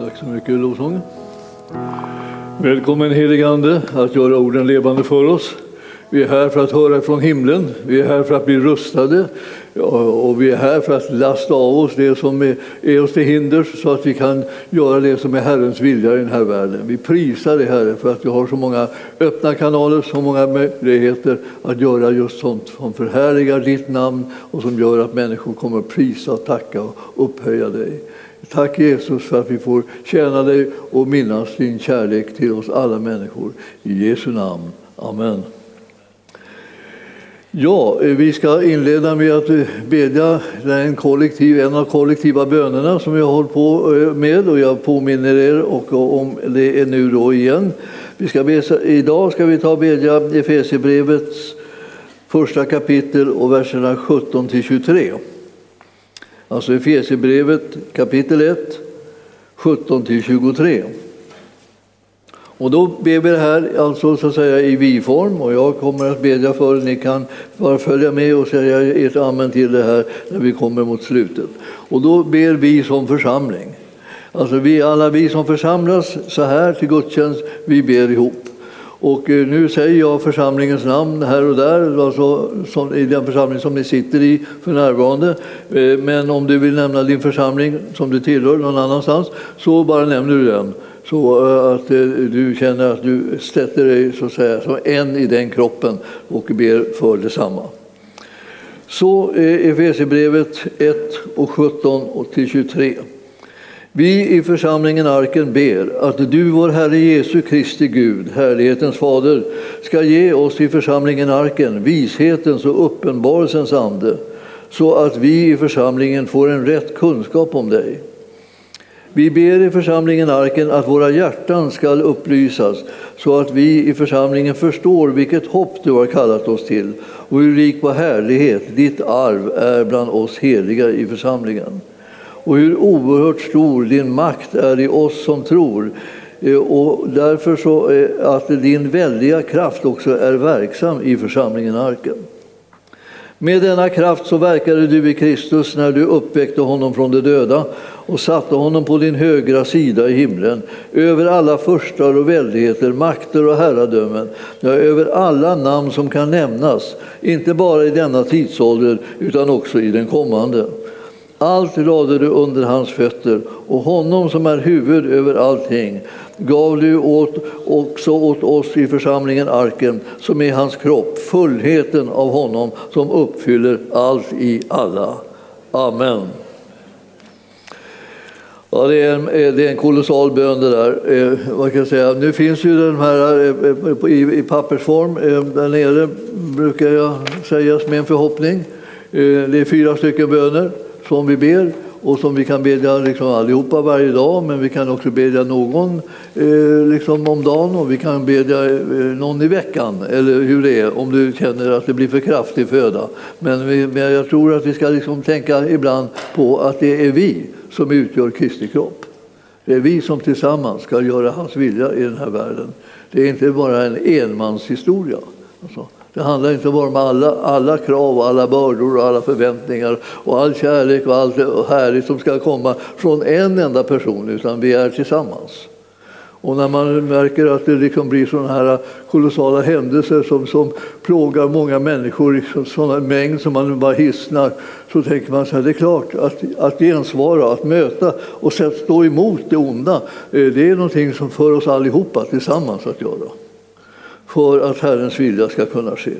Tack så mycket lovsången. Välkommen heligande att göra orden levande för oss. Vi är här för att höra från himlen, vi är här för att bli rustade och vi är här för att lasta av oss det som är, är oss till hinder så att vi kan göra det som är Herrens vilja i den här världen. Vi prisar dig Herre för att vi har så många öppna kanaler, så många möjligheter att göra just sånt som förhärligar ditt namn och som gör att människor kommer att prisa, tacka och upphöja dig. Tack Jesus för att vi får tjäna dig och minnas din kärlek till oss alla människor. I Jesu namn. Amen. Ja, eh, vi ska inleda med att eh, bedja en, kollektiv, en av kollektiva bönerna som vi har hållit på eh, med och jag påminner er och om det är nu då igen. Vi ska be, idag ska vi ta och bedja Efesierbrevets första kapitel och verserna 17 till 23. Alltså Efesierbrevet kapitel 1, 17 till 23. Och då ber vi det här alltså så att säga i vi-form och jag kommer att bedja för er. Ni kan bara följa med och säga ert amen till det här när vi kommer mot slutet. Och då ber vi som församling. Alltså vi, alla vi som församlas så här till gudstjänst, vi ber ihop. Och eh, nu säger jag församlingens namn här och där, alltså som, i den församling som ni sitter i för närvarande. Eh, men om du vill nämna din församling som du tillhör någon annanstans, så bara nämner du den. Så eh, att du känner att du sätter dig så att säga, som en i den kroppen och ber för detsamma. Så Efesierbrevet 1 och 17 och till 23. Vi i församlingen Arken ber att du, vår Herre Jesu Kristi Gud, härlighetens fader, ska ge oss i församlingen Arken vishetens och uppenbarelsens ande, så att vi i församlingen får en rätt kunskap om dig. Vi ber i församlingen Arken att våra hjärtan ska upplysas så att vi i församlingen förstår vilket hopp du har kallat oss till och hur rik på härlighet ditt arv är bland oss heliga i församlingen och hur oerhört stor din makt är i oss som tror. Eh, och därför så eh, att din väldiga kraft också är verksam i församlingen Arken. Med denna kraft så verkade du i Kristus när du uppväckte honom från de döda och satte honom på din högra sida i himlen, över alla förstar och väldigheter, makter och herradömen, ja, över alla namn som kan nämnas, inte bara i denna tidsålder utan också i den kommande. Allt lade du under hans fötter och honom som är huvud över allting gav du åt, också åt oss i församlingen Arken som är hans kropp, fullheten av honom som uppfyller allt i alla. Amen. Ja, det, är en, eh, det är en kolossal bön det där. Eh, vad kan jag säga? Nu finns ju den här eh, eh i, i pappersform eh, där nere, brukar jag säga med en förhoppning. Eh, det är fyra stycken böner som vi ber och som vi kan bedja liksom allihopa varje dag, men vi kan också bedja någon eh, liksom om dagen och vi kan bedja eh, någon i veckan, eller hur det är, om du känner att det blir för kraftig föda. Men, vi, men jag tror att vi ska liksom tänka ibland på att det är vi som utgör Kristi kropp. Det är vi som tillsammans ska göra hans vilja i den här världen. Det är inte bara en enmanshistoria. Alltså. Det handlar inte bara om alla, alla krav, och alla bördor och alla förväntningar och all kärlek och allt härligt som ska komma från en enda person, utan vi är tillsammans. Och när man märker att det liksom blir sådana här kolossala händelser som, som plågar många människor i sådana mängd som man bara hissnar, så tänker man så här, det är klart att, att gensvara, att möta och stå emot det onda, eh, det är någonting som för oss allihopa tillsammans att göra för att Herrens vilja ska kunna ske.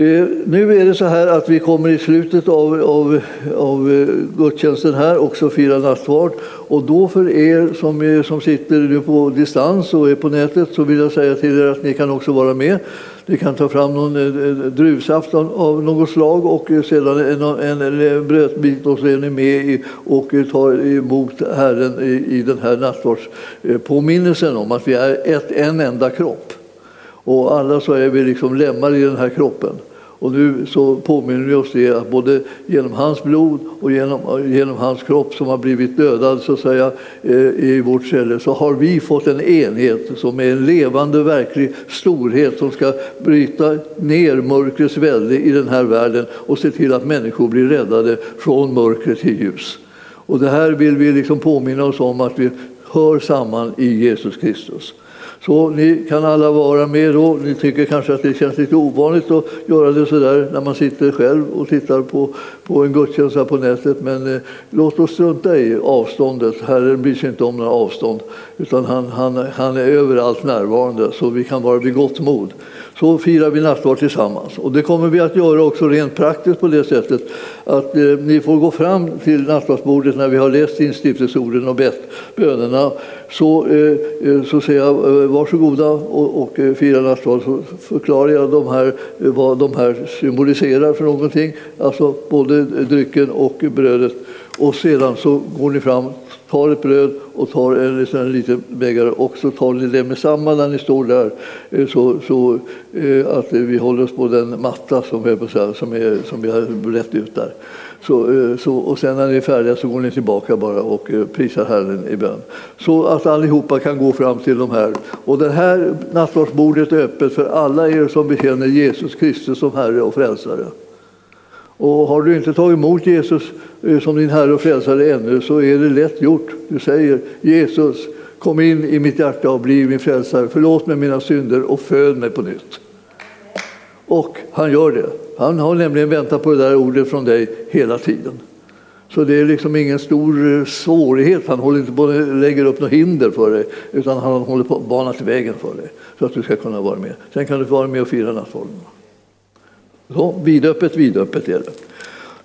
Eh, nu är det så här att vi kommer i slutet av, av, av eh, gudstjänsten här också fira nattvard. Och då för er som, som sitter nu på distans och är på nätet så vill jag säga till er att ni kan också vara med. Ni kan ta fram någon eh, druvsaft av något slag och sedan en, en, en brödbit och så är ni med och tar emot Herren i, i den här nattvardspåminnelsen om att vi är ett, en enda kropp. Och alla så är vi liksom lemmar i den här kroppen. Och nu så påminner vi oss det att både genom hans blod och genom, genom hans kropp som har blivit dödad så att säga, eh, i vårt ställe så har vi fått en enhet som är en levande, verklig storhet som ska bryta ner mörkrets välde i den här världen och se till att människor blir räddade från mörker till ljus. Och det här vill vi liksom påminna oss om att vi hör samman i Jesus Kristus. Så ni kan alla vara med då. Ni tycker kanske att det känns lite ovanligt att göra det så där när man sitter själv och tittar på, på en gudstjänst på nätet. Men eh, låt oss strunta i avståndet. Herren bryr sig inte om några avstånd utan han, han, han är överallt närvarande så vi kan vara vid gott mod så firar vi nattvard tillsammans. Och det kommer vi att göra också rent praktiskt på det sättet att eh, ni får gå fram till nattvardsbordet när vi har läst instiftelseorden och bett bönerna. Så, eh, eh så säger jag eh, varsågoda och, och eh, fira nattvard så förklarar jag de här, vad de här symboliserar för någonting. Alltså både drycken och brödet. Och sedan så går ni fram tar ett bröd och tar en, en liten bägare och så tar ni det med samma när ni står där eh, så, så eh, att vi håller oss på den matta som, är på, som, är, som vi har brett ut där. Så, eh, så, och sen när ni är färdiga så går ni tillbaka bara och prisar Herren i bön. Så att allihopa kan gå fram till de här. Och det här nattvardsbordet är öppet för alla er som bekänner Jesus Kristus som Herre och Frälsare. Och har du inte tagit emot Jesus eh, som din Herre och Frälsare ännu så är det lätt gjort. Du säger Jesus, kom in i mitt hjärta och bli min frälsare. Förlåt mig mina synder och föd mig på nytt. Och han gör det. Han har nämligen väntat på det där ordet från dig hela tiden. Så det är liksom ingen stor eh, svårighet. Han håller inte på att lägger upp något hinder för dig utan han håller på att bana vägen för dig så att du ska kunna vara med. Sen kan du vara med och fira nattvarden. Så, vidöppet, vidöppet är det.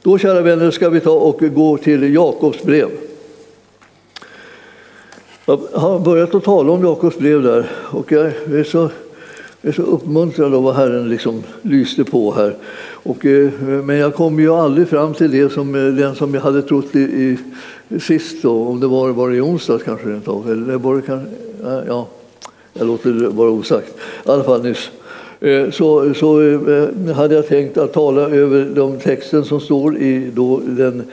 Då, kära vänner, ska vi ta och gå till Jakobs brev. Jag har börjat att tala om Jakobs brev där och jag är så, jag är så uppmuntrad av vad Herren liksom lyste på här. Och, eh, men jag kom ju aldrig fram till det som, eh, den som jag hade trott i, i sist, då, om det var, var det i onsdags kanske rent av. Eller var det ja, jag låter det vara osagt. I alla fall nyss. Eh, så, så eh, hade jag tänkt att tala över de texten som står i då den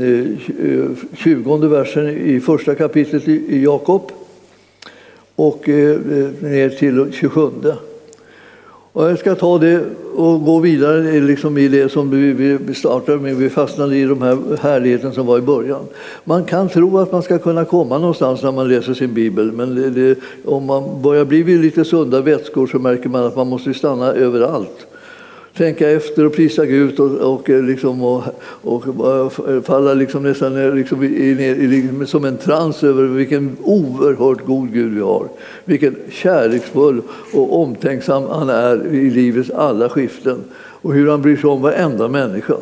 eh, 20 versen i första kapitlet i Jakob och ner till 27. Och jag ska ta det och gå vidare liksom i det som vi startade med. Vi fastnade i de här härligheten som var i början. Man kan tro att man ska kunna komma någonstans när man läser sin bibel men det, det, om man börjar bli vid lite sunda vätskor så märker man att man måste stanna överallt tänka efter och prisa Gud och, och, eh, liksom, och, och eh, falla liksom nästan liksom ner liksom som en trans över vilken oerhört god Gud vi har. Vilken kärleksfull och omtänksam han är i livets alla skiften och hur han bryr sig om varenda människa.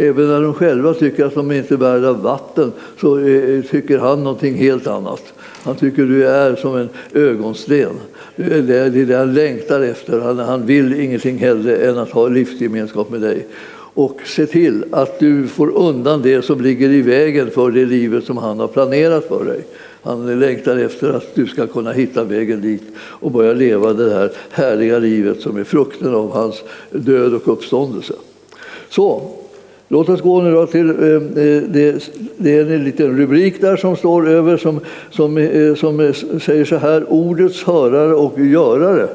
Även när de själva tycker att de inte är värda vatten så eh, eh, tycker han någonting helt annat. Han tycker du är som en ögonsten. Det är det han längtar efter. Han, han vill ingenting hellre än att ha livsgemenskap med dig. Och se till att du får undan det som ligger i vägen för det livet som han har planerat för dig. Han längtar efter att du ska kunna hitta vägen dit och börja leva det här härliga livet som är frukten av hans död och uppståndelse. Så, Låt oss gå nu till, eh, eh, det, det är en liten rubrik där som står över som, som, eh, som säger så här, ordets hörare och görare.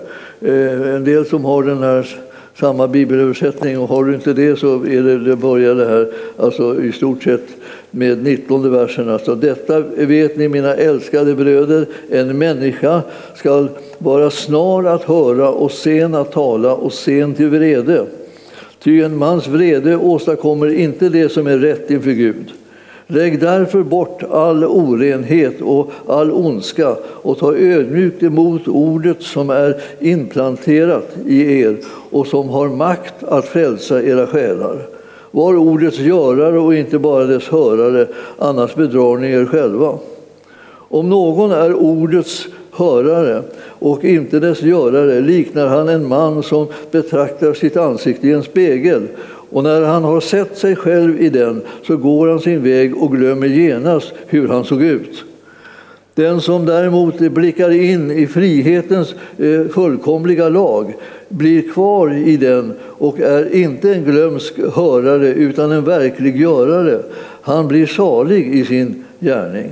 En del som har den här samma bibelöversättning och har du inte det så är det, det börjar det här alltså i stort sett med 19 versen. Alltså, Detta vet ni mina älskade bröder, en människa ska vara snar att höra och sen att tala och sen till vrede. Ty en mans vrede åstadkommer inte det som är rätt inför Gud. Lägg därför bort all orenhet och all ondska och ta ödmjukt emot ordet som är implanterat i er och som har makt att frälsa era själar. Var ordets görare och inte bara dess hörare, annars bedrar ni er själva. Om någon är ordets hörare och inte dess görare liknar han en man som betraktar sitt ansikte i en spegel och när han har sett sig själv i den så går han sin väg och glömmer genast hur han såg ut. Den som däremot blickar in i frihetens eh, fullkomliga lag blir kvar i den och är inte en glömsk hörare utan en verklig görare. Han blir salig i sin gärning.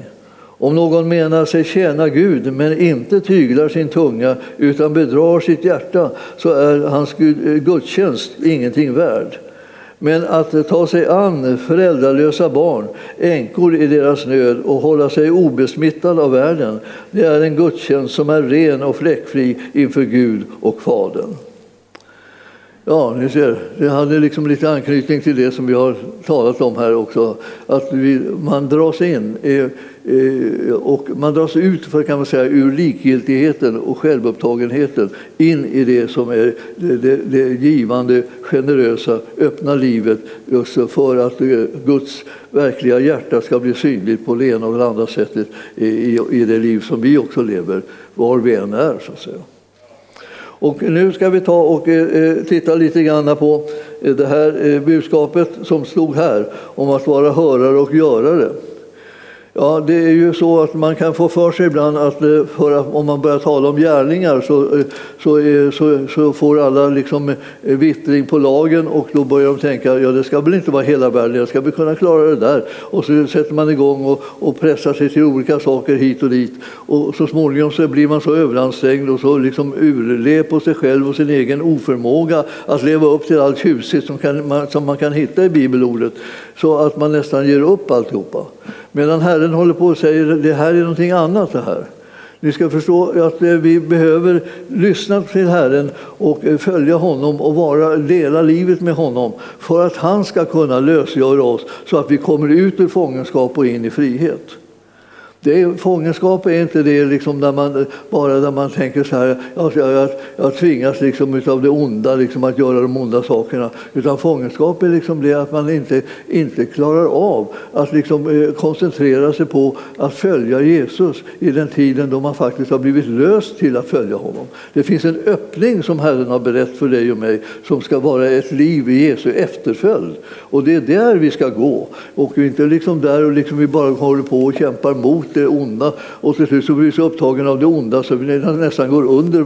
Om någon menar sig tjäna Gud men inte tyglar sin tunga utan bedrar sitt hjärta så är hans eh, gudstjänst ingenting värd. Men att ta sig an föräldralösa barn, änkor i deras nöd och hålla sig obesmittad av världen, det är en gudstjänst som är ren och fläckfri inför Gud och Fadern. Ja, ni ser, det hade liksom lite anknytning till det som vi har talat om här också. Att vi, man dras in eh, och man dras ut för, kan man säga, ur likgiltigheten och självupptagenheten in i det som är det, det, det givande, generösa, öppna livet just för att eh, Guds verkliga hjärta ska bli synligt på det ena och det andra sättet i, i det liv som vi också lever, var vi än är. så att säga. Och nu ska vi ta och eh, eh, titta lite grann på eh, det här budskapet som stod här om att vara hörare och görare. Ja, det är ju så att man kan få för sig ibland att eh, för, om man börjar tala om gärningar så, eh, så, så, så får alla liksom eh, vittring på lagen och då börjar de tänka ja det ska väl inte vara hela världen, jag ska väl kunna klara det där. Och så sätter man igång och, och pressar sig till olika saker hit och dit. Och så småningom så blir man så överansträngd och så liksom urle på sig själv och sin egen oförmåga att leva upp till allt tjusigt som, kan, som man kan hitta i bibelordet så att man nästan ger upp alltihopa. Medan Herren håller på och säger att det här är någonting annat. Det här. Ni ska förstå att eh, vi behöver lyssna till Herren och eh, följa honom och vara, dela livet med honom för att han ska kunna lösgöra oss så att vi kommer ut ur fångenskap och in i frihet. Det är, fångenskap är inte det liksom där man, bara där man tänker så här, alltså jag, jag, jag tvingas liksom av det onda liksom att göra de onda sakerna. Utan fångenskap är liksom det att man inte, inte klarar av att liksom, eh, koncentrera sig på att följa Jesus i den tiden då man faktiskt har blivit löst till att följa honom. Det finns en öppning som Herren har berättat för dig och mig som ska vara ett liv i Jesu efterföljd. Och det är där vi ska gå. Och inte liksom där och liksom vi bara håller på och kämpar mot det onda. Och till slut så blir vi så upptagna av det onda så vi nästan går under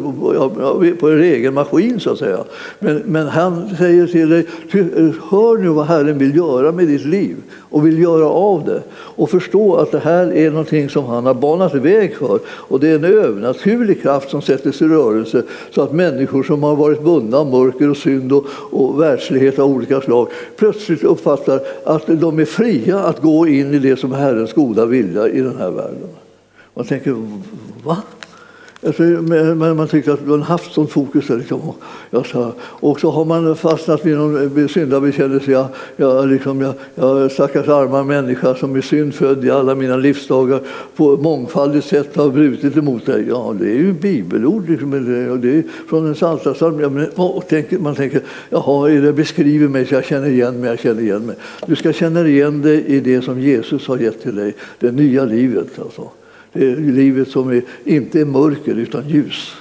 på en egen maskin så att säga. Men, men han säger till dig, hör nu vad Herren vill göra med ditt liv och vill göra av det. Och förstå att det här är någonting som han har banat väg för. Och det är en övernaturlig kraft som sätts i rörelse så att människor som har varit bundna av mörker och synd och, och världslighet av olika slag plötsligt uppfattar att de är fria att gå in i det som är Herrens goda vilja i den här var. Og tenker, hva? Alltså, men man tyckte att man haft sånt fokus. Liksom. Jag sa, och så har man fastnat vid någon syndabekännelse. Jag, jag, liksom, jag, jag stackars arma människa som är syndfödd i alla mina livsdagar på mångfaldigt sätt har brutit emot dig. Ja, det är ju bibelord. Liksom, det är från en psaltarpsalm. Man tänker, jaha, det beskriver mig så jag känner igen mig. Jag känner igen mig. Du ska känna igen dig i det som Jesus har gett till dig, det nya livet. Alltså Eh, livet som är, inte är mörker utan ljus.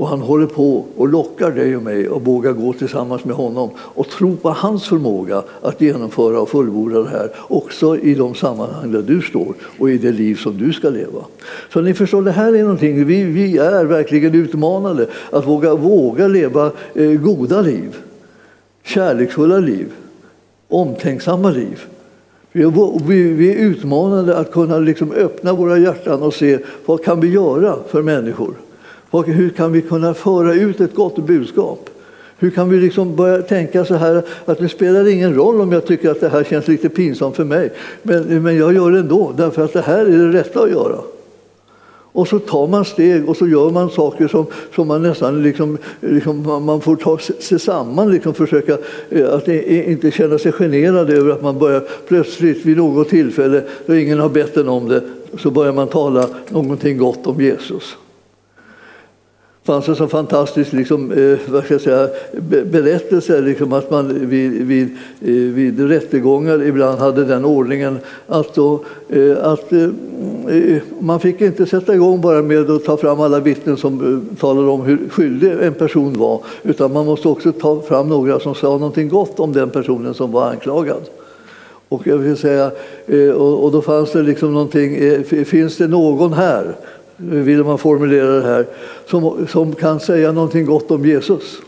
Och han håller på och lockar dig och mig att våga gå tillsammans med honom och tro på hans förmåga att genomföra och fullborda det här också i de sammanhang där du står och i det liv som du ska leva. Så ni förstår, det här är någonting, vi, vi är verkligen utmanade att våga, våga leva eh, goda liv, kärleksfulla liv, omtänksamma liv. Vi är utmanade att kunna liksom öppna våra hjärtan och se vad kan vi göra för människor. Hur kan vi kunna föra ut ett gott budskap? Hur kan vi liksom börja tänka så här att det spelar ingen roll om jag tycker att det här känns lite pinsamt för mig, men, men jag gör det ändå därför att det här är det rätta att göra. Och så tar man steg och så gör man saker som, som man nästan liksom, liksom man får ta sig samman, liksom försöka eh, att inte känna sig generad över att man börjar plötsligt vid något tillfälle då ingen har bett en om det, så börjar man tala någonting gott om Jesus fanns en så fantastisk liksom, eh, vad ska jag säga, berättelse liksom, att man vid, vid, eh, vid rättegångar ibland hade den ordningen att, då, eh, att eh, eh, man fick inte sätta igång bara med att ta fram alla vittnen som eh, talade om hur skyldig en person var utan man måste också ta fram några som sa någonting gott om den personen som var anklagad. Och, jag vill säga, eh, och då fanns det liksom någonting, eh, finns det någon här vill man formulera det här, som, som kan säga någonting gott om Jesus.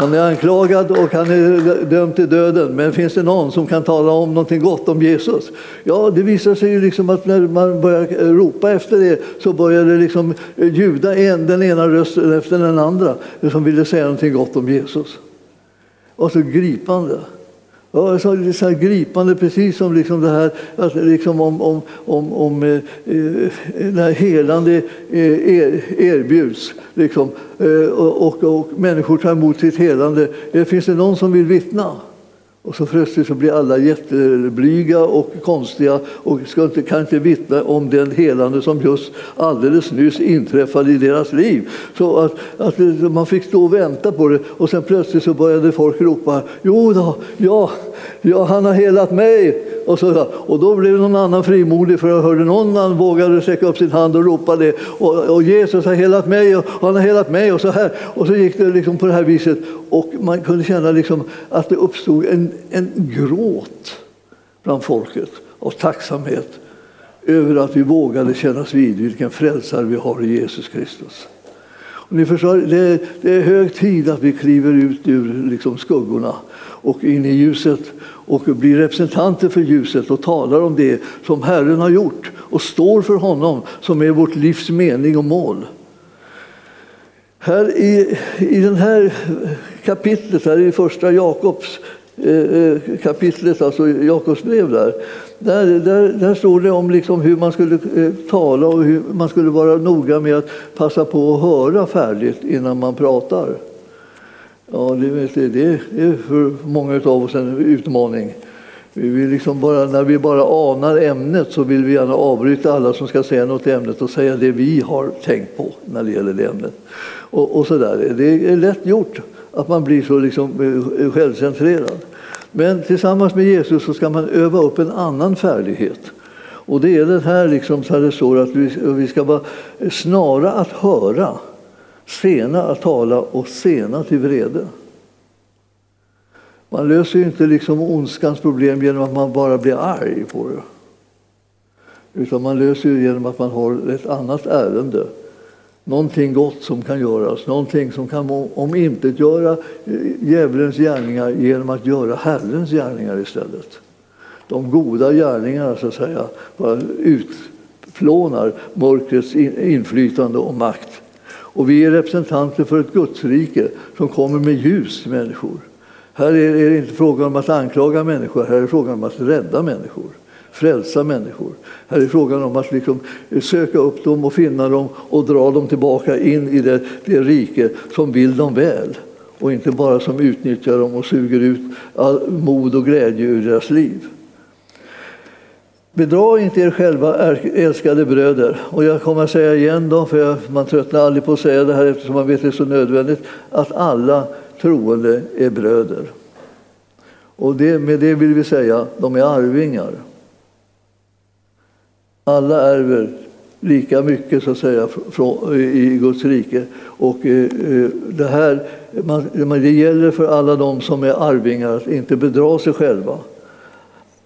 Han är anklagad och han är dömd till döden, men finns det någon som kan tala om någonting gott om Jesus? Ja, det visar sig ju liksom att när man börjar ropa efter det så börjar det liksom ljuda en, den ena rösten efter den andra som ville säga någonting gott om Jesus. Och så gripande. Ja, så, så här gripande, precis som liksom det här att liksom om, om, om, om eh, eh när helande eh, er, erbjuds. Liksom, eh, och, och, och, människor tar emot sitt helande. Eh, finns det någon som vill vittna? Och så plötsligt så blir alla jätteblyga och konstiga och ska inte, kan inte vittna om den helande som just alldeles nyss inträffade i deras liv. Så att, att man fick stå och vänta på det och sen plötsligt så började folk ropa Jo då, ja, ja han har helat mig. Och, så, och då blev någon annan frimodig för jag hörde någon annan vågade sträcka upp sin hand och ropa det. Och, och Jesus har helat mig och han har helat mig och så här. Och så gick det liksom på det här viset och man kunde känna liksom att det uppstod en, en gråt bland folket av tacksamhet över att vi vågade kännas vid vilken frälsare vi har i Jesus Kristus. Och ni förstår, det, är, det är hög tid att vi kliver ut ur liksom skuggorna och in i ljuset och blir representanter för ljuset och talar om det som Herren har gjort och står för honom som är vårt livs mening och mål. Här i, i det här kapitlet, här i första Jakobs eh, eh kapitlet, alltså Jakobs brev där, där, där, där står det om liksom hur man skulle eh, tala och hur man skulle vara noga med att passa på att höra färdigt innan man pratar. Ja, det, det är för många av oss en utmaning. Vi vill liksom bara, när vi bara anar ämnet så vill vi gärna avbryta alla som ska säga något i ämnet och säga det vi har tänkt på när det gäller det ämnet. Och, och så där. Det är lätt gjort att man blir så liksom eh, självcentrerad. Men tillsammans med Jesus så ska man öva upp en annan färdighet. Och det är den här liksom, så det står att vi, vi ska vara snara att höra sena att tala och sena till vrede. Man löser ju inte liksom ondskans problem genom att man bara blir arg på det. Utan man löser det genom att man har ett annat ärende. Någonting gott som kan göras, någonting som kan omintetgöra eh, djävulens gärningar genom att göra Herrens gärningar istället. De goda gärningarna så att säga bara utplånar mörkrets inflytande och makt och vi är representanter för ett Gudsrike som kommer med ljus till människor. Här är det inte frågan om att anklaga människor, här är det frågan om att rädda människor, frälsa människor. Här är frågan om att liksom söka upp dem och finna dem och dra dem tillbaka in i det, det rike som vill dem väl och inte bara som utnyttjar dem och suger ut all mod och glädje ur deras liv. Bedra inte er själva, älskade bröder. Och jag kommer att säga igen, då, för man tröttnar aldrig på att säga det här eftersom man vet att det är så nödvändigt, att alla troende är bröder. Och det, med det vill vi säga, de är arvingar. Alla ärver lika mycket så att säga i Guds rike. Och eh, eh, det här det gäller för alla de som är arvingar att inte bedra sig själva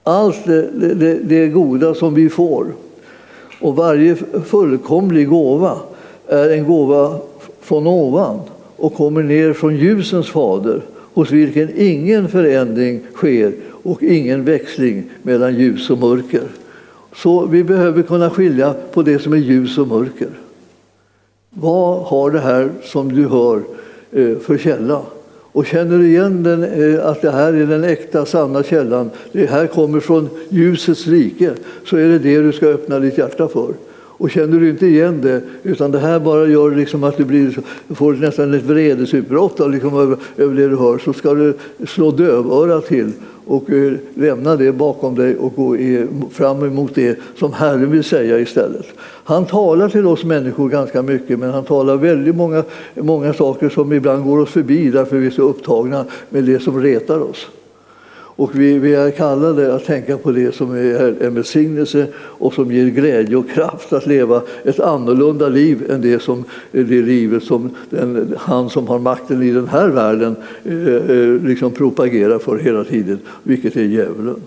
allt det, det, det goda som vi får. Och varje fullkomlig gåva är en gåva från ovan och kommer ner från ljusens fader hos vilken ingen förändring sker och ingen växling mellan ljus och mörker. Så vi behöver kunna skilja på det som är ljus och mörker. Vad har det här som du hör eh, för källa? Och känner du igen den, eh, att det här är den äkta, sanna källan, det här kommer från ljusets rike, så är det det du ska öppna ditt hjärta för. Och känner du inte igen det, utan det här bara gör liksom att du blir, får nästan ett vredesutbrott liksom över, över det du hör, så ska du slå dövörat till och eh, lämna det bakom dig och gå fram emot det som Herren vill säga istället. Han talar till oss människor ganska mycket men han talar väldigt många, många saker som ibland går oss förbi därför vi är så upptagna med det som retar oss. Och vi, vi är kallade att tänka på det som är en välsignelse och som ger glädje och kraft att leva ett annorlunda liv än det, som, det livet som den, han som har makten i den här världen eh, eh liksom propagerar för hela tiden, vilket är djävulen.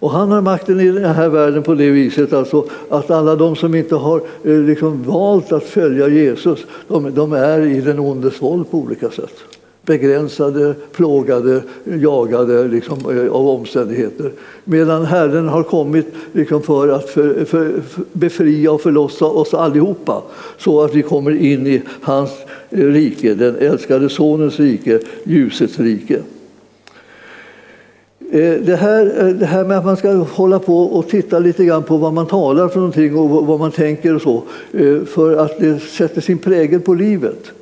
Och han har makten i den här världen på det viset alltså att alla de som inte har eh, liksom valt att följa Jesus, de, de är i den ondes våld på olika sätt begränsade, plågade, jagade liksom, eh, av omständigheter. Medan Herren har kommit liksom, för att för, för, för befria och förlossa oss allihopa så att vi kommer in i hans eh, rike, den älskade Sonens rike, ljusets rike. Eh, det här, det här med att man ska hålla på och titta lite grann på vad man talar för någonting och vad man tänker och så, för att det sätter sin prägel på livet.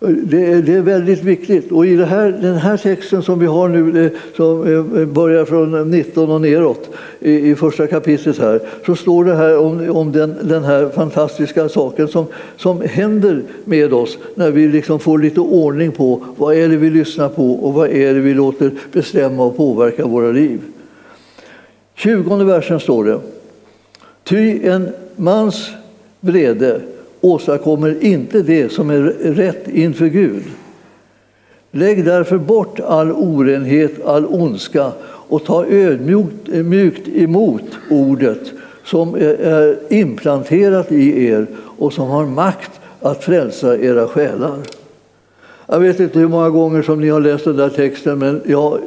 Det är, det är, väldigt viktigt. Och i här, den här texten som vi har nu, som eh, börjar från 19 och neråt, i, i första kapitlet här, så står det här om, om den, den här fantastiska saken som, som händer med oss när vi liksom får lite ordning på vad är det vi lyssnar på och vad är det vi låter bestämma och påverka våra liv. 20 versen står det. Ty en mans vrede åstadkommer inte det som är rätt inför Gud. Lägg därför bort all orenhet, all ondska och ta ödmjukt emot ordet som är implanterat i er och som har makt att frälsa era själar. Jag vet inte hur många gånger som ni har läst den där texten, men jag,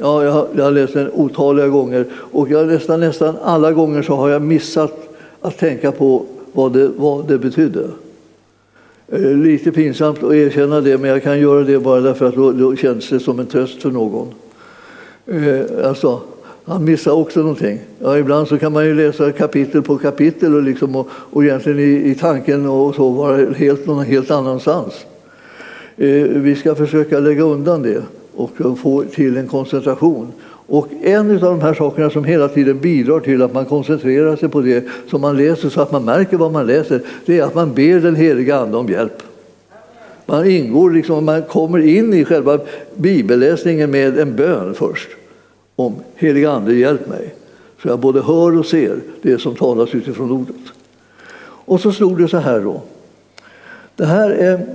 ja, jag har läst den otaliga gånger. Och jag nästan, nästan alla gånger så har jag missat att tänka på vad det, vad det betydde. Eh, lite pinsamt att erkänna det, men jag kan göra det bara därför att då, då känns det som en tröst för någon. Eh, alltså, han missar också någonting. Ja, ibland så kan man ju läsa kapitel på kapitel och, liksom, och, och egentligen i, i tanken och så vara helt någon helt annanstans. Eh, vi ska försöka lägga undan det och få till en koncentration. Och en av de här sakerna som hela tiden bidrar till att man koncentrerar sig på det som man läser så att man märker vad man läser, det är att man ber den heliga Ande om hjälp. Man ingår liksom, man kommer in i själva bibelläsningen med en bön först. Om heliga Ande, hjälp mig. Så jag både hör och ser det som talas utifrån ordet. Och så stod det så här då. Det här är,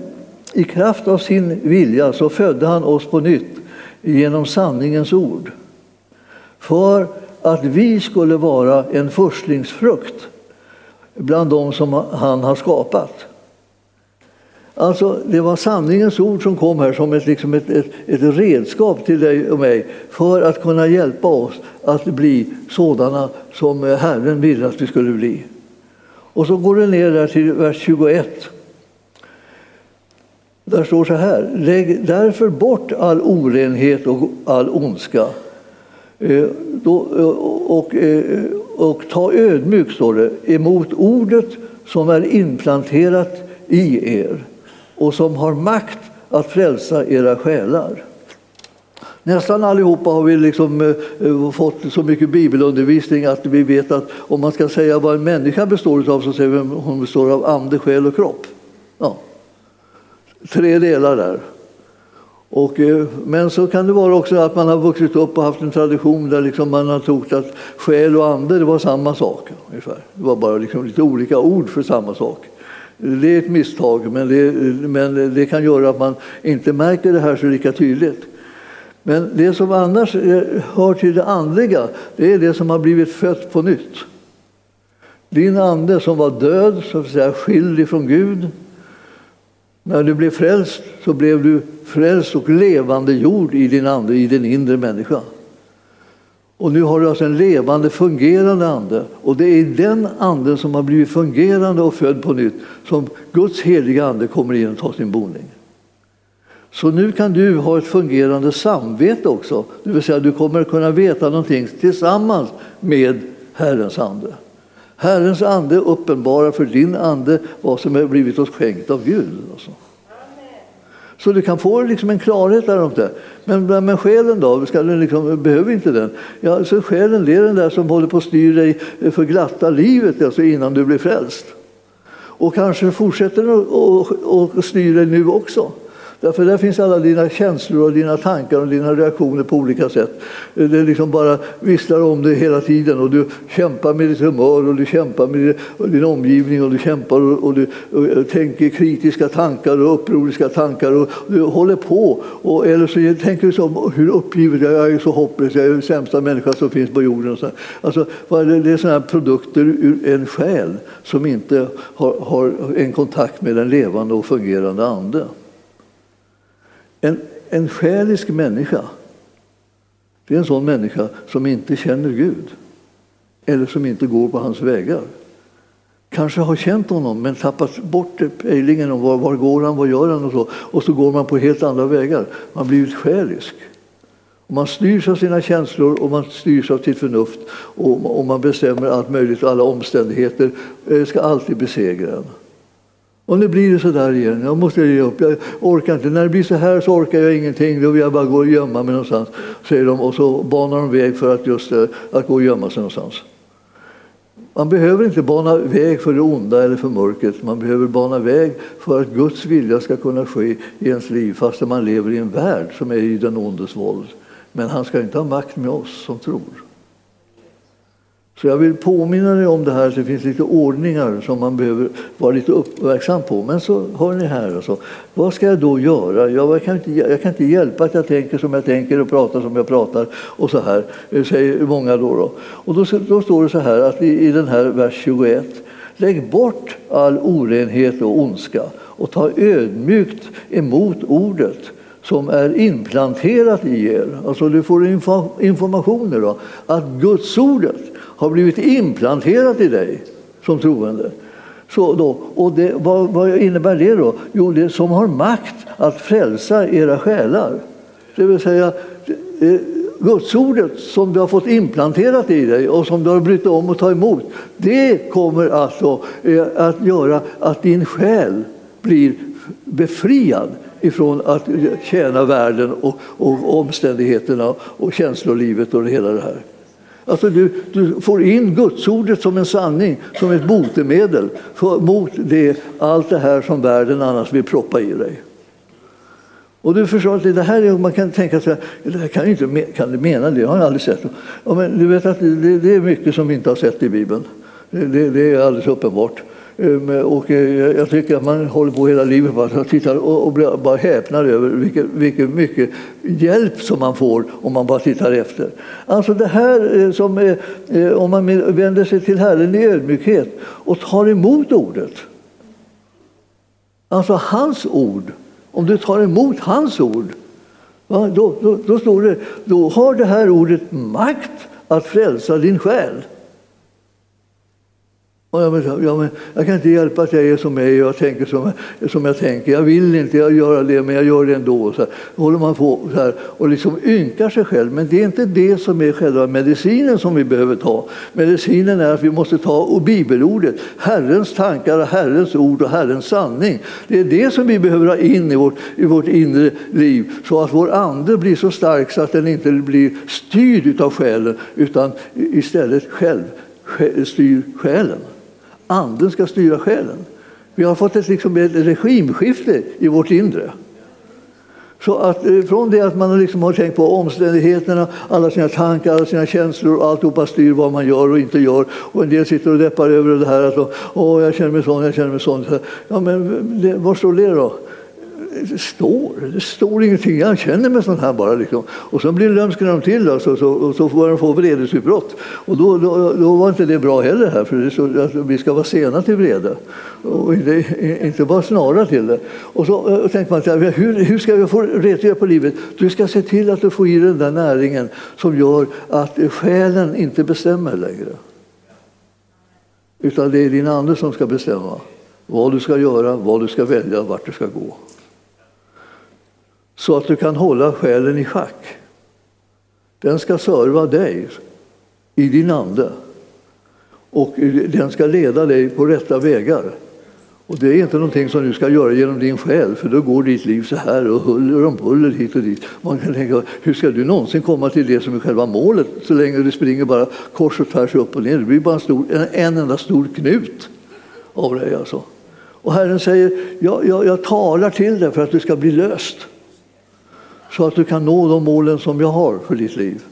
I kraft av sin vilja så födde han oss på nytt genom sanningens ord för att vi skulle vara en förstlingsfrukt bland dem som han har skapat. Alltså, det var sanningens ord som kom här som ett, liksom ett, ett, ett redskap till dig och mig för att kunna hjälpa oss att bli sådana som Herren ville att vi skulle bli. Och så går det ner där till vers 21. Där står så här. Lägg därför bort all orenhet och all ondska Eh, då, eh, och, eh, och ta ödmjukt, står det, emot ordet som är implanterat i er och som har makt att frälsa era själar. Nästan allihopa har vi liksom, fått så mycket bibelundervisning att vi vet att om man ska säga vad en människa består av så säger vi att hon består av ande, själ och kropp. Ja. Tre delar där. Och, eh, men så kan det vara också att man har vuxit upp och haft en tradition där liksom man har trott att själ och ande det var samma sak. Ungefär. Det var bara liksom lite olika ord för samma sak. Det är ett misstag, men det, men det kan göra att man inte märker det här så lika tydligt. Men det som annars eh, hör till det andliga, det är det som har blivit fött på nytt. Din ande som var död, så att säga skild ifrån Gud, när du blev frälst så blev du frälst och levande jord i din ande, i din inre människa. Och nu har du alltså en levande, fungerande ande. Och det är den anden som har blivit fungerande och född på nytt som Guds heliga ande kommer in och tar sin boning. Så nu kan du ha ett fungerande samvete också. Det vill säga du kommer kunna veta någonting tillsammans med Herrens ande. Herrens ande uppenbarar för din ande vad som har blivit oss skänkt av Gud. Alltså. Så du kan få liksom en klarhet därom. Men, men själen då? Ska den liksom, behöver inte den? Ja, så själen det är den där som håller på att styra dig för glatta livet alltså innan du blir frälst. Och kanske fortsätter den att styra dig nu också. Därför där finns alla dina känslor och dina tankar och dina reaktioner på olika sätt. Det liksom bara visslar om dig hela tiden och du kämpar med ditt humör och du kämpar med din omgivning och du kämpar och du eh, tänker kritiska tankar och upproriska tankar och du håller på. Och, eller så tänker du så, hur uppgivet jag är, jag är så hopplös, jag är den sämsta människan som finns på jorden. Och så. Alltså, det är sådana produkter ur en själ som inte har, har en kontakt med en levande och fungerande ande. En, en själisk människa, det är en sån människa som inte känner Gud eller som inte går på hans vägar. Kanske har känt honom men tappat bort pejlingen om var, var går han, vad gör han och så. Och så går man på helt andra vägar. Man blir blivit själisk. Och man styrs av sina känslor och man styrs av sitt förnuft och, och man bestämmer allt möjligt och alla omständigheter eh, ska alltid besegra en. Och nu blir det så där igen. Jag måste ge upp. Jag orkar inte. När det blir så här så orkar jag ingenting. Då vill jag bara gå och gömma mig någonstans. Säger de. Och så banar de väg för att just eh, att gå och gömma sig någonstans. Man behöver inte bana väg för det onda eller för mörkret. Man behöver bana väg för att Guds vilja ska kunna ske i ens liv fastän man lever i en värld som är i den ondes våld. Men han ska inte ha makt med oss som tror. Så jag vill påminna dig om det här, så det finns lite ordningar som man behöver vara lite uppmärksam på. Men så hör ni här, alltså, vad ska jag då göra? Jag kan, inte, jag kan inte hjälpa att jag tänker som jag tänker och pratar som jag pratar och så här, eh, säger många då. då. Och då, då står det så här att i, i den här vers 21 Lägg bort all orenhet och ondska och ta ödmjukt emot ordet som är implanterat i er. Alltså du får informationer då, att Gudsordet har blivit implanterat i dig som troende. Så då, och det, vad, vad, innebär det då? Jo, det som har makt att frälsa era själar. Det vill säga eh, Gudsordet som du har fått implanterat i dig och som du har brytt om att ta emot. Det kommer alltså eh, att göra att din själ blir befriad ifrån att eh, tjäna världen och, och omständigheterna och känslolivet och hela det här. Alltså du, du får in gudsordet som en sanning, som ett botemedel för, mot det, allt det här som världen annars vill proppa i dig. Och du förstår att det här är, man kan tänka sig, det här kan inte kan det mena det, jag har aldrig sett. Ja, men du vet att det, det, är mycket som vi inte har sett i Bibeln. Det, det är alldeles uppenbart. Ehm, och eh, jag tycker att man håller på hela livet bara tittar och bara häpnar över vilken, vilket mycket hjälp som man får om man bara tittar efter. Alltså det här eh, som är, om man vänder sig till Herren i ödmjukhet och tar emot ordet. Alltså hans ord. Om du tar emot hans ord, då, då, då står det, då har det här ordet makt att frälsa din själ. Och jag, ja, men, jag kan inte hjälpa att jag är som jag är och tänker som, som jag tänker. Jag vill inte göra det, men jag gör det ändå. Så här, håller man på så här, och liksom ynkar sig själv. Men det är inte det som är själva medicinen som vi behöver ta. Medicinen är att vi måste ta och bibelordet, Herrens tankar, och Herrens ord och Herrens sanning. Det är det som vi behöver ha in i vårt, i vårt inre liv så att vår ande blir så stark så att den inte blir styrd av själen utan istället själv styr själen. Anden ska styra själen. Vi har fått ett, liksom, ett regimskifte i vårt inre. Så att eh, från det att man liksom har tänkt på omständigheterna, alla sina tankar, alla sina känslor, och alltihopa styr vad man gör och inte gör. Och en del sitter och deppar över det här. Att, Åh, jag känner mig sån, jag känner mig sån. Ja, men det, var står det då? Det står, det står ingenting. Jag känner mig sån här bara. Liksom. Och så blir lömsken de till alltså, så, och så får de få vredesutbrott. Och då, då, då, var inte det bra heller här, för det så, alltså, vi ska vara sena till vrede. Och inte, inte bara snara till det. Och så eh, och tänker man, hur, hur ska vi få rättvisa på livet? Du ska se till att du får i den där näringen som gör att själen inte bestämmer längre. Utan det är din ande som ska bestämma vad du ska göra, vad du ska välja, vart du ska gå så att du kan hålla själen i schack. Den ska serva dig i din ande och den ska leda dig på rätta vägar. Och Det är inte någonting som du ska göra genom din själ, för då går ditt liv så här och huller om buller hit och dit. Man kan tänka, hur ska du någonsin komma till det som är själva målet så länge du springer bara kors och tvärs upp och ner? Det blir bara en, stor, en, en enda stor knut av dig. Alltså. Och Herren säger, jag, jag, jag talar till dig för att du ska bli löst så att du kan nå de målen som jag har för ditt liv.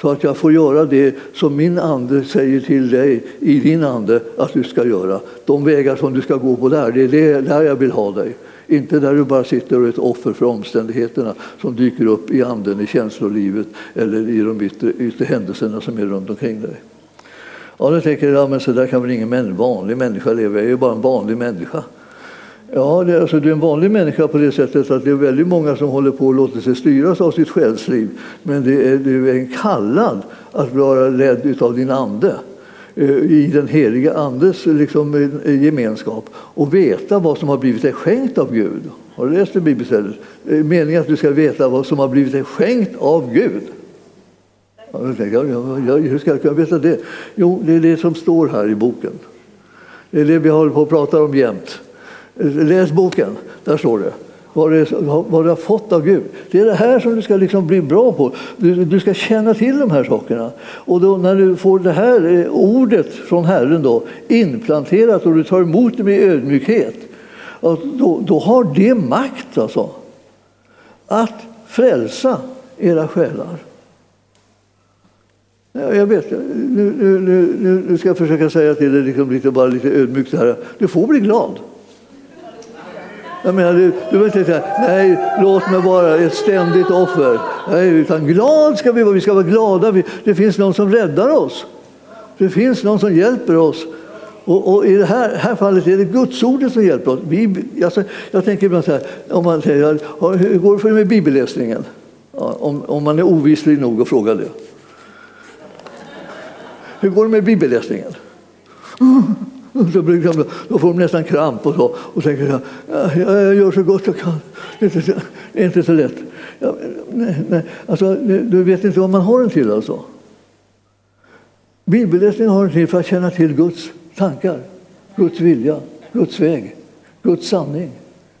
Så att jag får göra det som min ande säger till dig i din ande att du ska göra. De vägar som du ska gå på där, det är det, där jag vill ha dig. Inte där du bara sitter och är ett offer för omständigheterna som dyker upp i anden, i känslolivet eller i de yttre, yttre händelserna som är runt omkring dig. Ja, då tänker jag, ja, men så där kan väl ingen vanlig människa leva, jag är ju bara en vanlig människa. Ja, det, alltså, du är en vanlig människa på det sättet att det är väldigt många som håller på att låta sig styras av sitt själsliv. Men det är, du är en kallad att vara ledd av din ande eh, i den heliga Andes liksom, eh, gemenskap och veta vad som har blivit dig skänkt av Gud. Har du läst det bibelstället? Meningen att du ska veta vad som har blivit dig skänkt av Gud. hur ska jag kunna veta det? Jo, det är det som står här i boken. Det är det vi håller på att prata om jämt. Läs boken, där står det. Vad du, vad du har fått av Gud. Det är det här som du ska liksom bli bra på. Du, du ska känna till de här sakerna. Och då, när du får det här eh, ordet från Herren då, inplanterat och du tar emot det med ödmjukhet, då, då har det makt alltså, att frälsa era själar. Jag vet, nu, nu, nu, nu ska jag försöka säga till dig liksom lite, bara lite ödmjukt här. Du får bli glad. Jag menar, du, du vill inte säga nej, låt mig vara ett ständigt offer. Nej, utan glad ska vi vara. Vi ska vara glada. Det finns någon som räddar oss. Det finns någon som hjälper oss. Och, och I det här, här, fallet är det Gudsordet som hjälper oss. Vi, alltså, jag tänker ibland så här, om man säger, hur går det för med bibelläsningen? Ja, om, om man är ovislig nog att fråga det. Hur går det med bibelläsningen? Då, de, då får de nästan kramp och så. Och tänker jag, jag gör så gott jag kan. Det är inte så lätt. Ja, nej, nej. Alltså, du vet inte vad man har den till alltså. Bibelläsningen har den till för att känna till Guds tankar, Guds vilja, Guds väg, Guds sanning,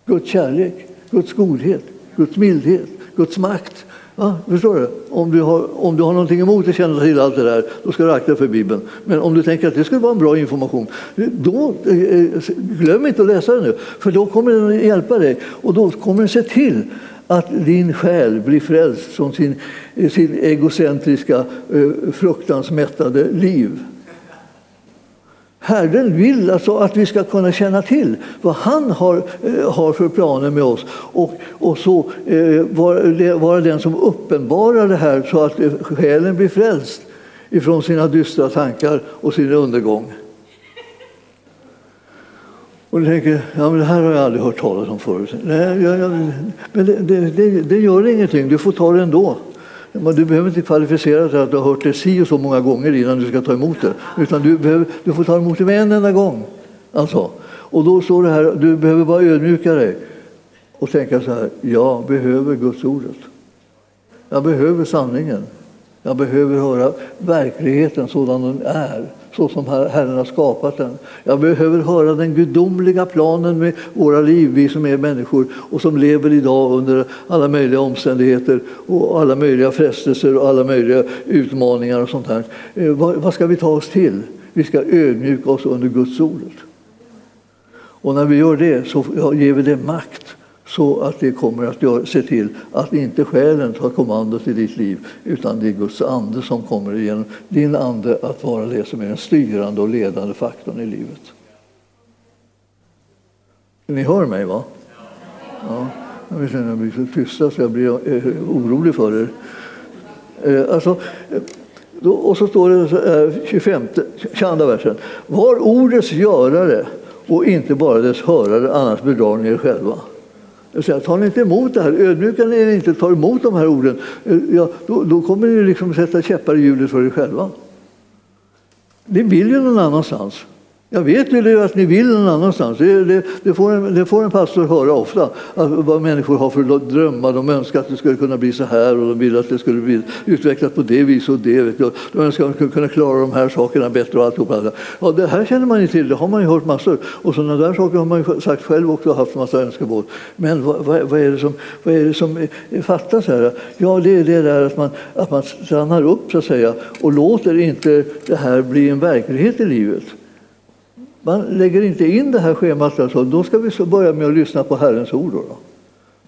Guds kärlek, Guds godhet, Guds mildhet, Guds makt, Va? förstår du? Om du, har, om du har någonting emot att känna till allt det där, då ska du akta för Bibeln. Men om du tänker att det skulle vara en bra information, då eh, eh, glöm inte att läsa den nu. För då kommer den att hjälpa dig och då kommer den se till att din själ blir frälst från sin, eh, sin egocentriska, fruktansmättade liv. Herren vill alltså att vi ska kunna känna till vad han har, eh, har för planer med oss och, och så eh, vara, var den som uppenbarar det här så att eh, själen blir frälst ifrån sina dystra tankar och sin undergång. Och du tänker, ja men det här har jag aldrig hört talas om förut. Nej, jag, jag, men det, det, det, det gör ingenting, du får ta det ändå. Men du behöver inte kvalificera dig att du har hört det si och så många gånger innan du ska ta emot det. Utan du, behöver, du får ta emot det med en enda gång. Alltså. Och då står det här, du behöver bara ödmjuka dig och tänka så här, jag behöver Guds ordet. Jag behöver sanningen. Jag behöver höra verkligheten sådan den är så som Herren har skapat den. Jag behöver höra den gudomliga planen med våra liv, vi som är människor och som lever idag under alla möjliga omständigheter och alla möjliga frestelser och alla möjliga utmaningar och sånt här. Eh, vad ska vi ta oss till? Vi ska ödmjuka oss under Guds ordet. Och när vi gör det så ger vi det makt så att det kommer att gör, se till att inte själen tar kommandot i ditt liv utan det är Guds ande som kommer genom din ande att vara det som är den styrande och ledande faktorn i livet. Ni hör mig, va? Ja. Jag vet inte, jag blir så tysta så jag blir eh, orolig för er. Eh, alltså, eh, då, och så står det 25, 22 versen. Var ordets görare och inte bara dess hörare, annars bedrar ni er själva. Jag tar ni inte emot det här, ödmjuka ni inte tar emot de här orden, eh, ja, då, då kommer ni liksom sätta käppar i hjulet för er själva. Ni vill ju någon annanstans. Jag vet ju att ni vill någon annanstans. Det, det, det, får en, det får en pastor höra ofta, att vad människor har för drömmar. De önskar att det skulle kunna bli så här och de vill att det skulle bli utvecklat på det viset och det. Vet du. De önskar att de skulle kunna klara de här sakerna bättre och alltihopa. Ja, det här känner man ju till, det har man ju hört massor. Och sådana där saker har man ju sagt själv också, haft massa önskemål. Men vad, vad, vad, är det som, vad är det som fattas här? Ja, det är det där att man, att man stannar upp så att säga och låter inte det här bli en verklighet i livet. Man lägger inte in det här schemat. Alltså. Då ska vi så börja med att lyssna på Herrens ord. Då.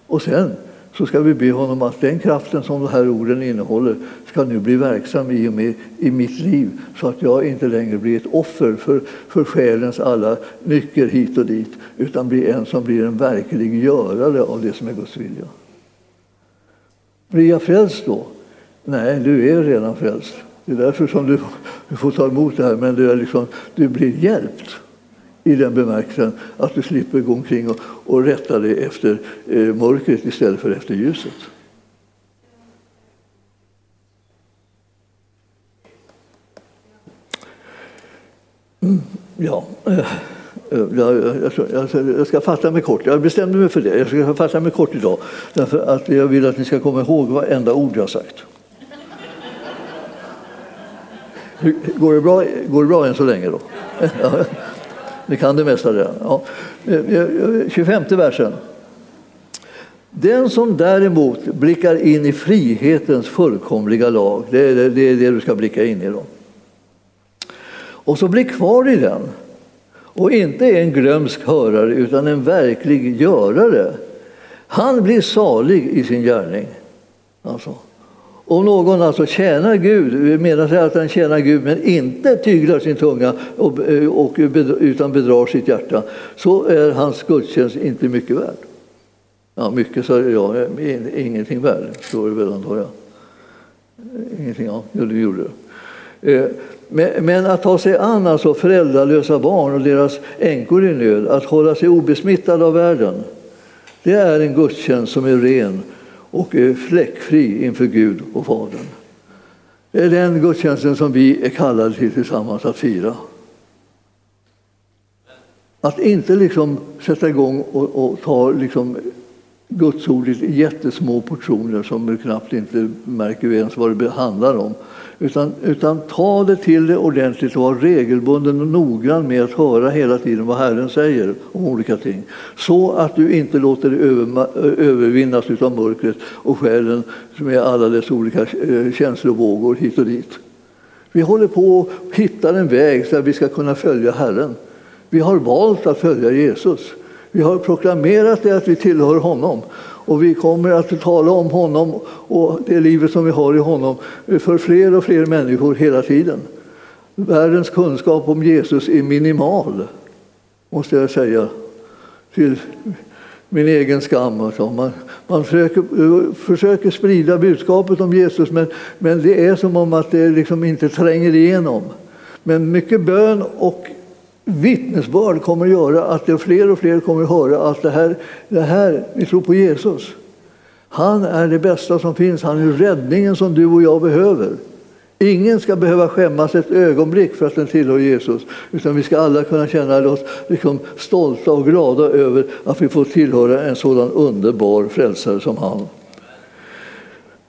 Och sen så ska vi be honom att den kraften som de här orden innehåller ska nu bli verksam i, och med, i mitt liv så att jag inte längre blir ett offer för, för själens alla nycker hit och dit utan blir en som blir en verklig görare av det som är Guds vilja. Blir jag frälst då? Nej, du är redan frälst. Det är därför som du, du får ta emot det här, men du, är liksom, du blir hjälpt i den bemärkelsen att du slipper gå omkring och, och rätta dig efter eh, mörkret istället för efter ljuset. Mm, ja. Eh, eh, jag, jag, jag, ska fatta mig kort. Jag bestämde mig för det. Jag ska fatta mig kort idag. Därför att jag vill att ni ska komma ihåg varenda ord jag har sagt. Går det bra, går det bra än så länge då? Ni kan det mesta redan. Ja. Eh, eh, eh, 25 versen. Den som däremot blickar in i frihetens fullkomliga lag, det är det, det, är det du ska blicka in i. Då. Och så bli kvar i den och inte är en glömsk hörare utan en verklig görare. Han blir salig i sin gärning. Alltså. Om någon alltså tjänar Gud, menar sig att han tjänar Gud men inte tyglar sin tunga och, eh, och, utan bedrar sitt hjärta, så är hans gudstjänst inte mycket värd. Ja, mycket sa jag, ingenting värd, står det väl antar jag. Eh, ingenting, ja, det gjorde det. Eh, men att ta sig an alltså föräldralösa barn och deras änkor i nöd, att hålla sig obesmittad av världen, det är en gudstjänst som är ren och är fläckfri inför Gud och Fadern. Det är den gudstjänsten som vi är kallade till tillsammans att fira. Att inte liksom sätta igång och, och ta liksom Guds ord i jättesmå portioner som vi knappt inte märker ens vad det handlar om. Utan, utan ta det till det ordentligt och var regelbunden och noggrann med att höra hela tiden vad Herren säger om olika ting. Så att du inte låter dig övervinnas av mörkret och själen med alla dess olika eh, känslovågor hit och dit. Vi håller på att hitta en väg så att vi ska kunna följa Herren. Vi har valt att följa Jesus. Vi har proklamerat det att vi tillhör honom. Och vi kommer att tala om honom och det livet som vi har i honom för fler och fler människor hela tiden. Världens kunskap om Jesus är minimal, måste jag säga, till min egen skam. Alltså, man, man försöker, försöker sprida budskapet om Jesus men, men det är som om att det liksom inte tränger igenom. Men mycket bön och vittnesbörd kommer att göra att det fler och fler kommer att höra att det här, det här, vi tror på Jesus. Han är det bästa som finns, han är räddningen som du och jag behöver. Ingen ska behöva skämmas ett ögonblick för att den tillhör Jesus, utan vi ska alla kunna känna oss liksom stolta och glada över att vi får tillhöra en sådan underbar frälsare som han.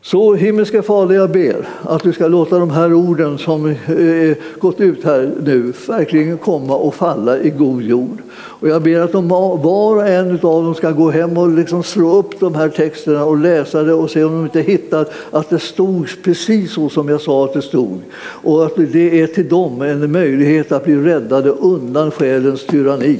Så himmelska Fader, jag ber att du ska låta de här orden som eh, eh, gått ut här nu verkligen komma och falla i god jord. Och jag ber att de, var och en av dem ska gå hem och liksom slå upp de här texterna och läsa det och se om de inte hittar att det stod precis så som jag sa att det stod. Och att det är till dem en möjlighet att bli räddade undan själens tyranni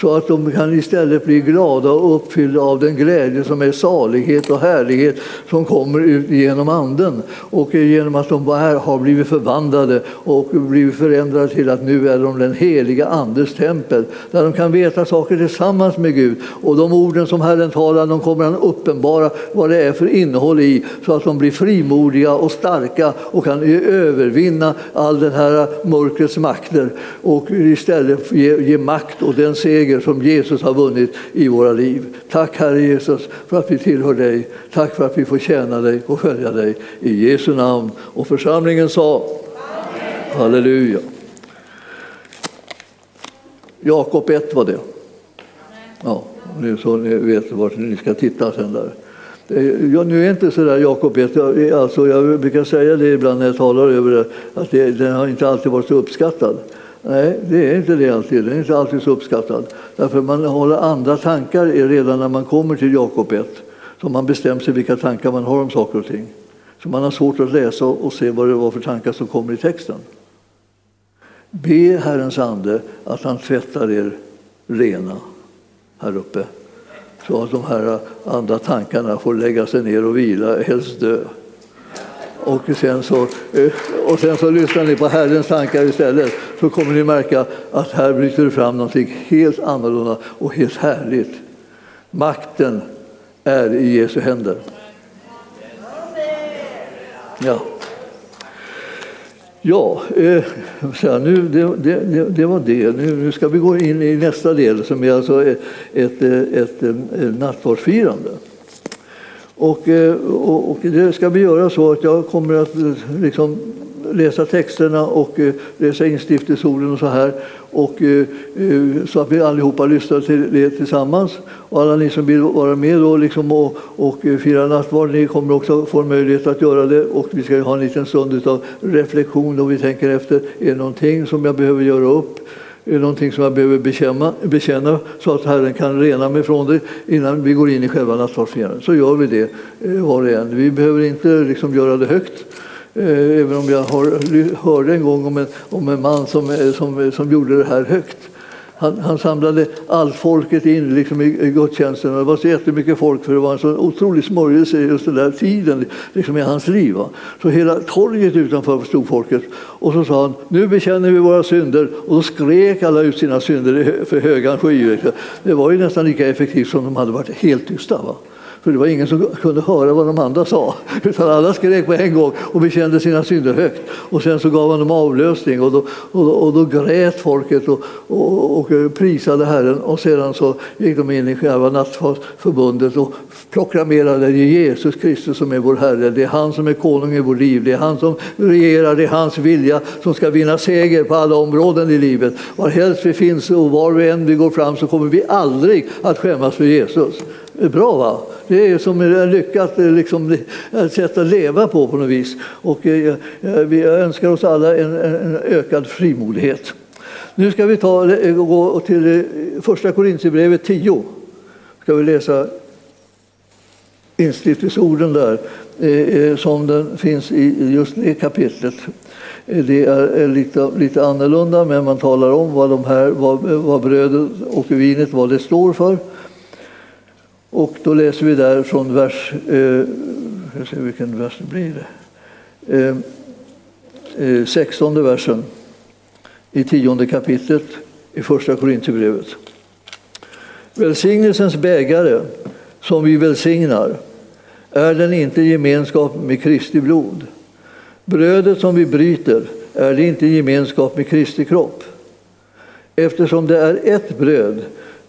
så att de kan istället bli glada och uppfyllda av den glädje som är salighet och härlighet som kommer ut genom Anden och genom att de har blivit förvandlade och blivit förändrade till att nu är de den heliga Andes tempel där de kan veta saker tillsammans med Gud. Och de orden som Herren talar, de kommer han uppenbara vad det är för innehåll i så att de blir frimodiga och starka och kan övervinna all den här mörkrets makter och istället ge, ge makt och den seger som Jesus har vunnit i våra liv. Tack Herre Jesus för att vi tillhör dig. Tack för att vi får tjäna dig och följa dig. I Jesu namn. Och församlingen sa Amen. Halleluja. Jakob 1 var det. Ja, nu så ni vet vart ni ska titta sen där. Eh, jag, nu är inte så där Jakob 1, jag, alltså jag brukar säga det ibland när jag talar över det, att det, den har inte alltid varit så uppskattad. Nej, det är inte det alltid. Den är inte alltid så uppskattad. Därför man håller andra tankar redan när man kommer till Jakob 1. Så man bestämmer sig vilka tankar man har om saker och ting. Så man har svårt att läsa och se vad det var för tankar som kommer i texten. Be Herrens ande att han tvättar er rena här uppe. Så att de här andra tankarna får lägga sig ner och vila, helst dö. Och sen, så, eh, och sen så lyssnar ni på Herrens tankar istället så kommer ni märka att här bryter det fram någonting helt annorlunda och helt härligt. Makten är i Jesu händer. Ja. Ja, eh, nu, det, det, det, var det. Nu, nu, ska vi gå in i nästa del som är alltså ett, ett, ett, ett nattvardsfirande. Och, eh, och, och, det ska vi göra så att jag kommer att eh, liksom läsa texterna och eh, läsa instiftelseorden och så här. Och, eh, eh, så att vi allihopa lyssnar till det tillsammans. Och alla ni som vill vara med då liksom och, och fira nattvard, ni kommer också få möjlighet att göra det. Och vi ska ha en liten stund av reflektion då vi tänker efter, är det någonting som jag behöver göra upp? Är det någonting som jag behöver bekänna, bekänna så att Herren kan rena mig från det innan vi går in i själva nattvardsfirandet? Så gör vi det var och en. Vi behöver inte liksom göra det högt. Eh, även om jag har, hörde en gång om en, om en man som, eh, som, eh, som gjorde det här högt. Han, han samlade allt folket in liksom i, i gudstjänsten. Det var så jättemycket folk för det var en så otrolig smörjelse just den där tiden liksom i hans liv. Va? Så hela torget utanför stod folket. Och så sa han, nu bekänner vi våra synder. Och då skrek alla ut sina synder för höga sky. Det var ju nästan lika effektivt som de hade varit helt tysta. Va? För det var ingen som kunde höra vad de andra sa. Utan alla skrek på en gång och bekände sina synder högt. Och sen så gav han dem avlösning och då, och då, och då grät folket och, och, och, eh, prisade Herren. Och sedan så gick de in i själva nattförbundet och proklamerade det är Jesus Kristus som är vår Herre. Det är han som är konung i vårt liv. Det är han som regerar. Det är hans vilja som ska vinna seger på alla områden i livet. Var helst vi finns och var vi än vi går fram så kommer vi aldrig att skämmas för Jesus. Det är bra va? Det är som ett lyckat liksom, eh, sätt att leva på på något vis. Och eh, eh vi önskar oss alla en, en ökad frimodighet. Nu ska vi ta, eh, gå till första Korintierbrevet 10. Ska vi läsa instiftelseorden där eh, som den finns i just det kapitlet. Det är lite, lite annorlunda, men man talar om vad, de här, vad, vad brödet och vinet vad det står för. Och då läser vi där från vers, eh, jag ser vilken vers det blir. Eh, eh, 16 versen i tionde kapitlet i första Korinthierbrevet. Välsignelsens bägare som vi välsignar, är den inte gemenskap med Kristi blod? Brödet som vi bryter, är det inte gemenskap med Kristi kropp? Eftersom det är ett bröd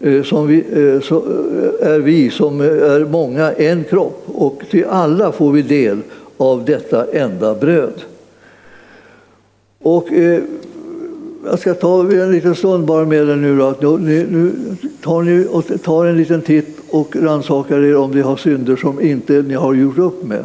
Eh, som vi, eh, så eh, är vi som är många en kropp och till alla får vi del av detta enda bröd. Och jag ska ta en liten stund bara med er nu. Då. Nu, nu tar ni och tar en liten titt och rannsakar er om ni har synder som inte ni har gjort upp med.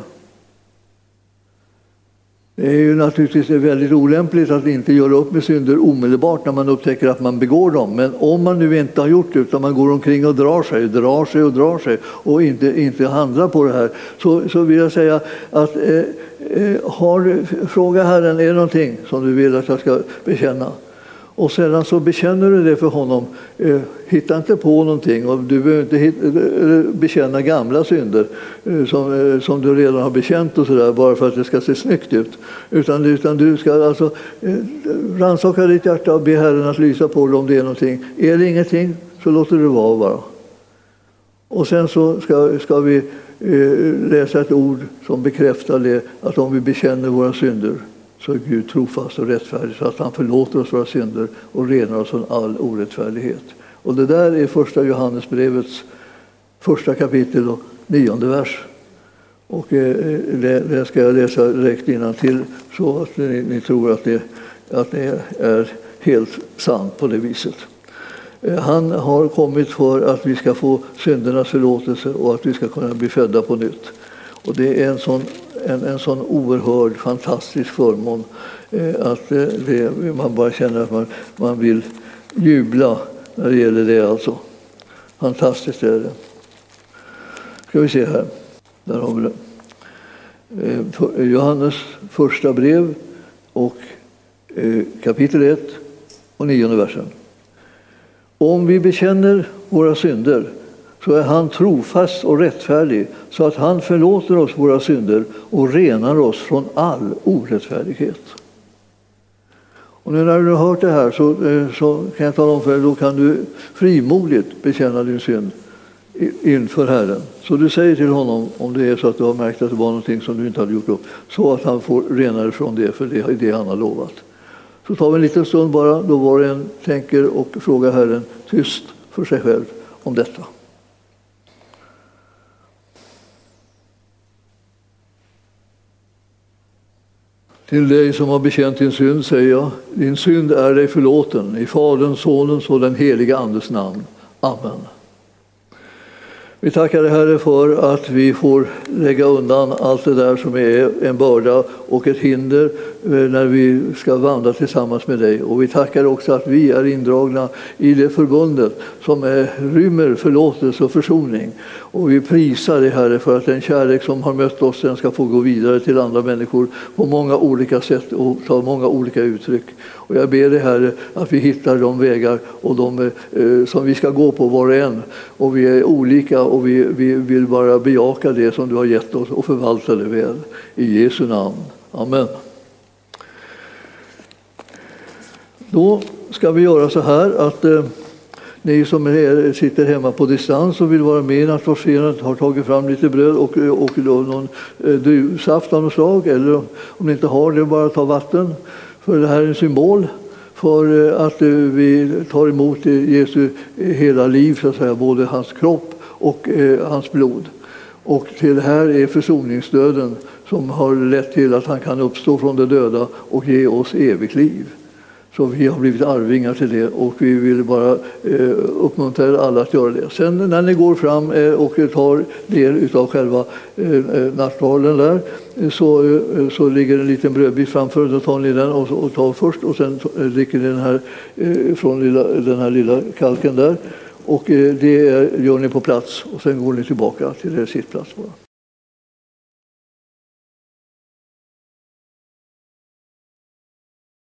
Det är ju naturligtvis väldigt olämpligt att inte göra upp med synder omedelbart när man upptäcker att man begår dem. Men om man nu inte har gjort det utan man går omkring och drar sig, drar sig och drar sig och inte, inte handlar på det här så, så vill jag säga att eh, eh har, fråga Herren, är det någonting som du vill att jag ska bekänna? Och sedan så bekänner du det för honom. Eh, hitta inte på någonting och du behöver inte eh, eh, bekänna gamla synder som, som du redan har bekänt och sådär bara för att det ska se snyggt ut. Utan, utan du ska alltså rannsaka ditt hjärta och be Herren att lysa på dig om det är någonting. Är det ingenting så låter det vara bara. Och sen så ska, ska vi läsa ett ord som bekräftar det att om vi bekänner våra synder så är Gud trofast och rättfärdig så att han förlåter oss våra synder och renar oss från all orättfärdighet. Och det där är första Johannesbrevets första kapitel och nionde vers. Och eh, eh, det, ska jag läsa direkt till så att ni, ni, tror att det, att det är helt sant på det viset. Eh, han har kommit för att vi ska få syndernas förlåtelse och att vi ska kunna bli födda på nytt. Och det är en sån en, en sån oerhörd, fantastisk förmån eh, att eh, det, man bara känner att man, man vill jubla när det gäller det. Alltså. Fantastiskt är det. ska vi se här. Där har vi det. Eh, eh Johannes första brev och eh, kapitel 1 och nionde versen. Om vi bekänner våra synder så är han trofast och rättfärdig så att han förlåter oss våra synder och renar oss från all orättfärdighet. Och nu när du har hört det här så, eh, så kan jag tala om för dig, då kan du frimodigt bekänna din synd inför Herren. Så du säger till honom om det är så att du har märkt att det var någonting som du inte hade gjort upp, så att han får rena dig från det, för det är det han har lovat. Så tar vi en liten stund bara, då var och en tänker och frågar Herren tyst för sig själv om detta. Till dig som har bekänt din synd säger jag, din synd är dig förlåten i Faderns, Sonens och den heliga Andes namn. Amen. Vi tackar dig Herre för att vi får lägga undan allt det där som är en börda och ett hinder Eh, när vi ska vandra tillsammans med dig. Och vi tackar också att vi är indragna i det förbundet som är, rymmer förlåtelse och försoning. Och vi prisar dig Herre för att den kärlek som har mött oss den ska få gå vidare till andra människor på många olika sätt och ta många olika uttryck. Och jag ber dig Herre att vi hittar de vägar och de, eh, som vi ska gå på var och en. Och vi är olika och vi, vi vill bara bejaka det som du har gett oss och förvalta det väl. I Jesu namn. Amen. Då ska vi göra så här att eh, ni som är, sitter hemma på distans och vill vara med i nattvardsfirandet har tagit fram lite bröd och, eh, och då någon eh, saft av något slag eller om ni inte har det, bara ta vatten. För det här är en symbol för eh, att eh, vi tar emot eh, Jesu eh, hela liv, så att säga, både hans kropp och eh, hans blod. Och till det här är försoningsdöden som har lett till att han kan uppstå från de döda och ge oss evigt liv. Så vi har blivit arvingar till det och vi vill bara eh, uppmuntra er alla att göra det. Sen när ni går fram eh, och tar del av själva eh, eh nattvarden där eh, så, eh, så ligger en liten brödbit framför. Då tar ni den och, och tar först och sen dricker ni den här från lilla, den här lilla kalken där. Och det gör ni på plats och sen går ni tillbaka till er sittplats. Bara.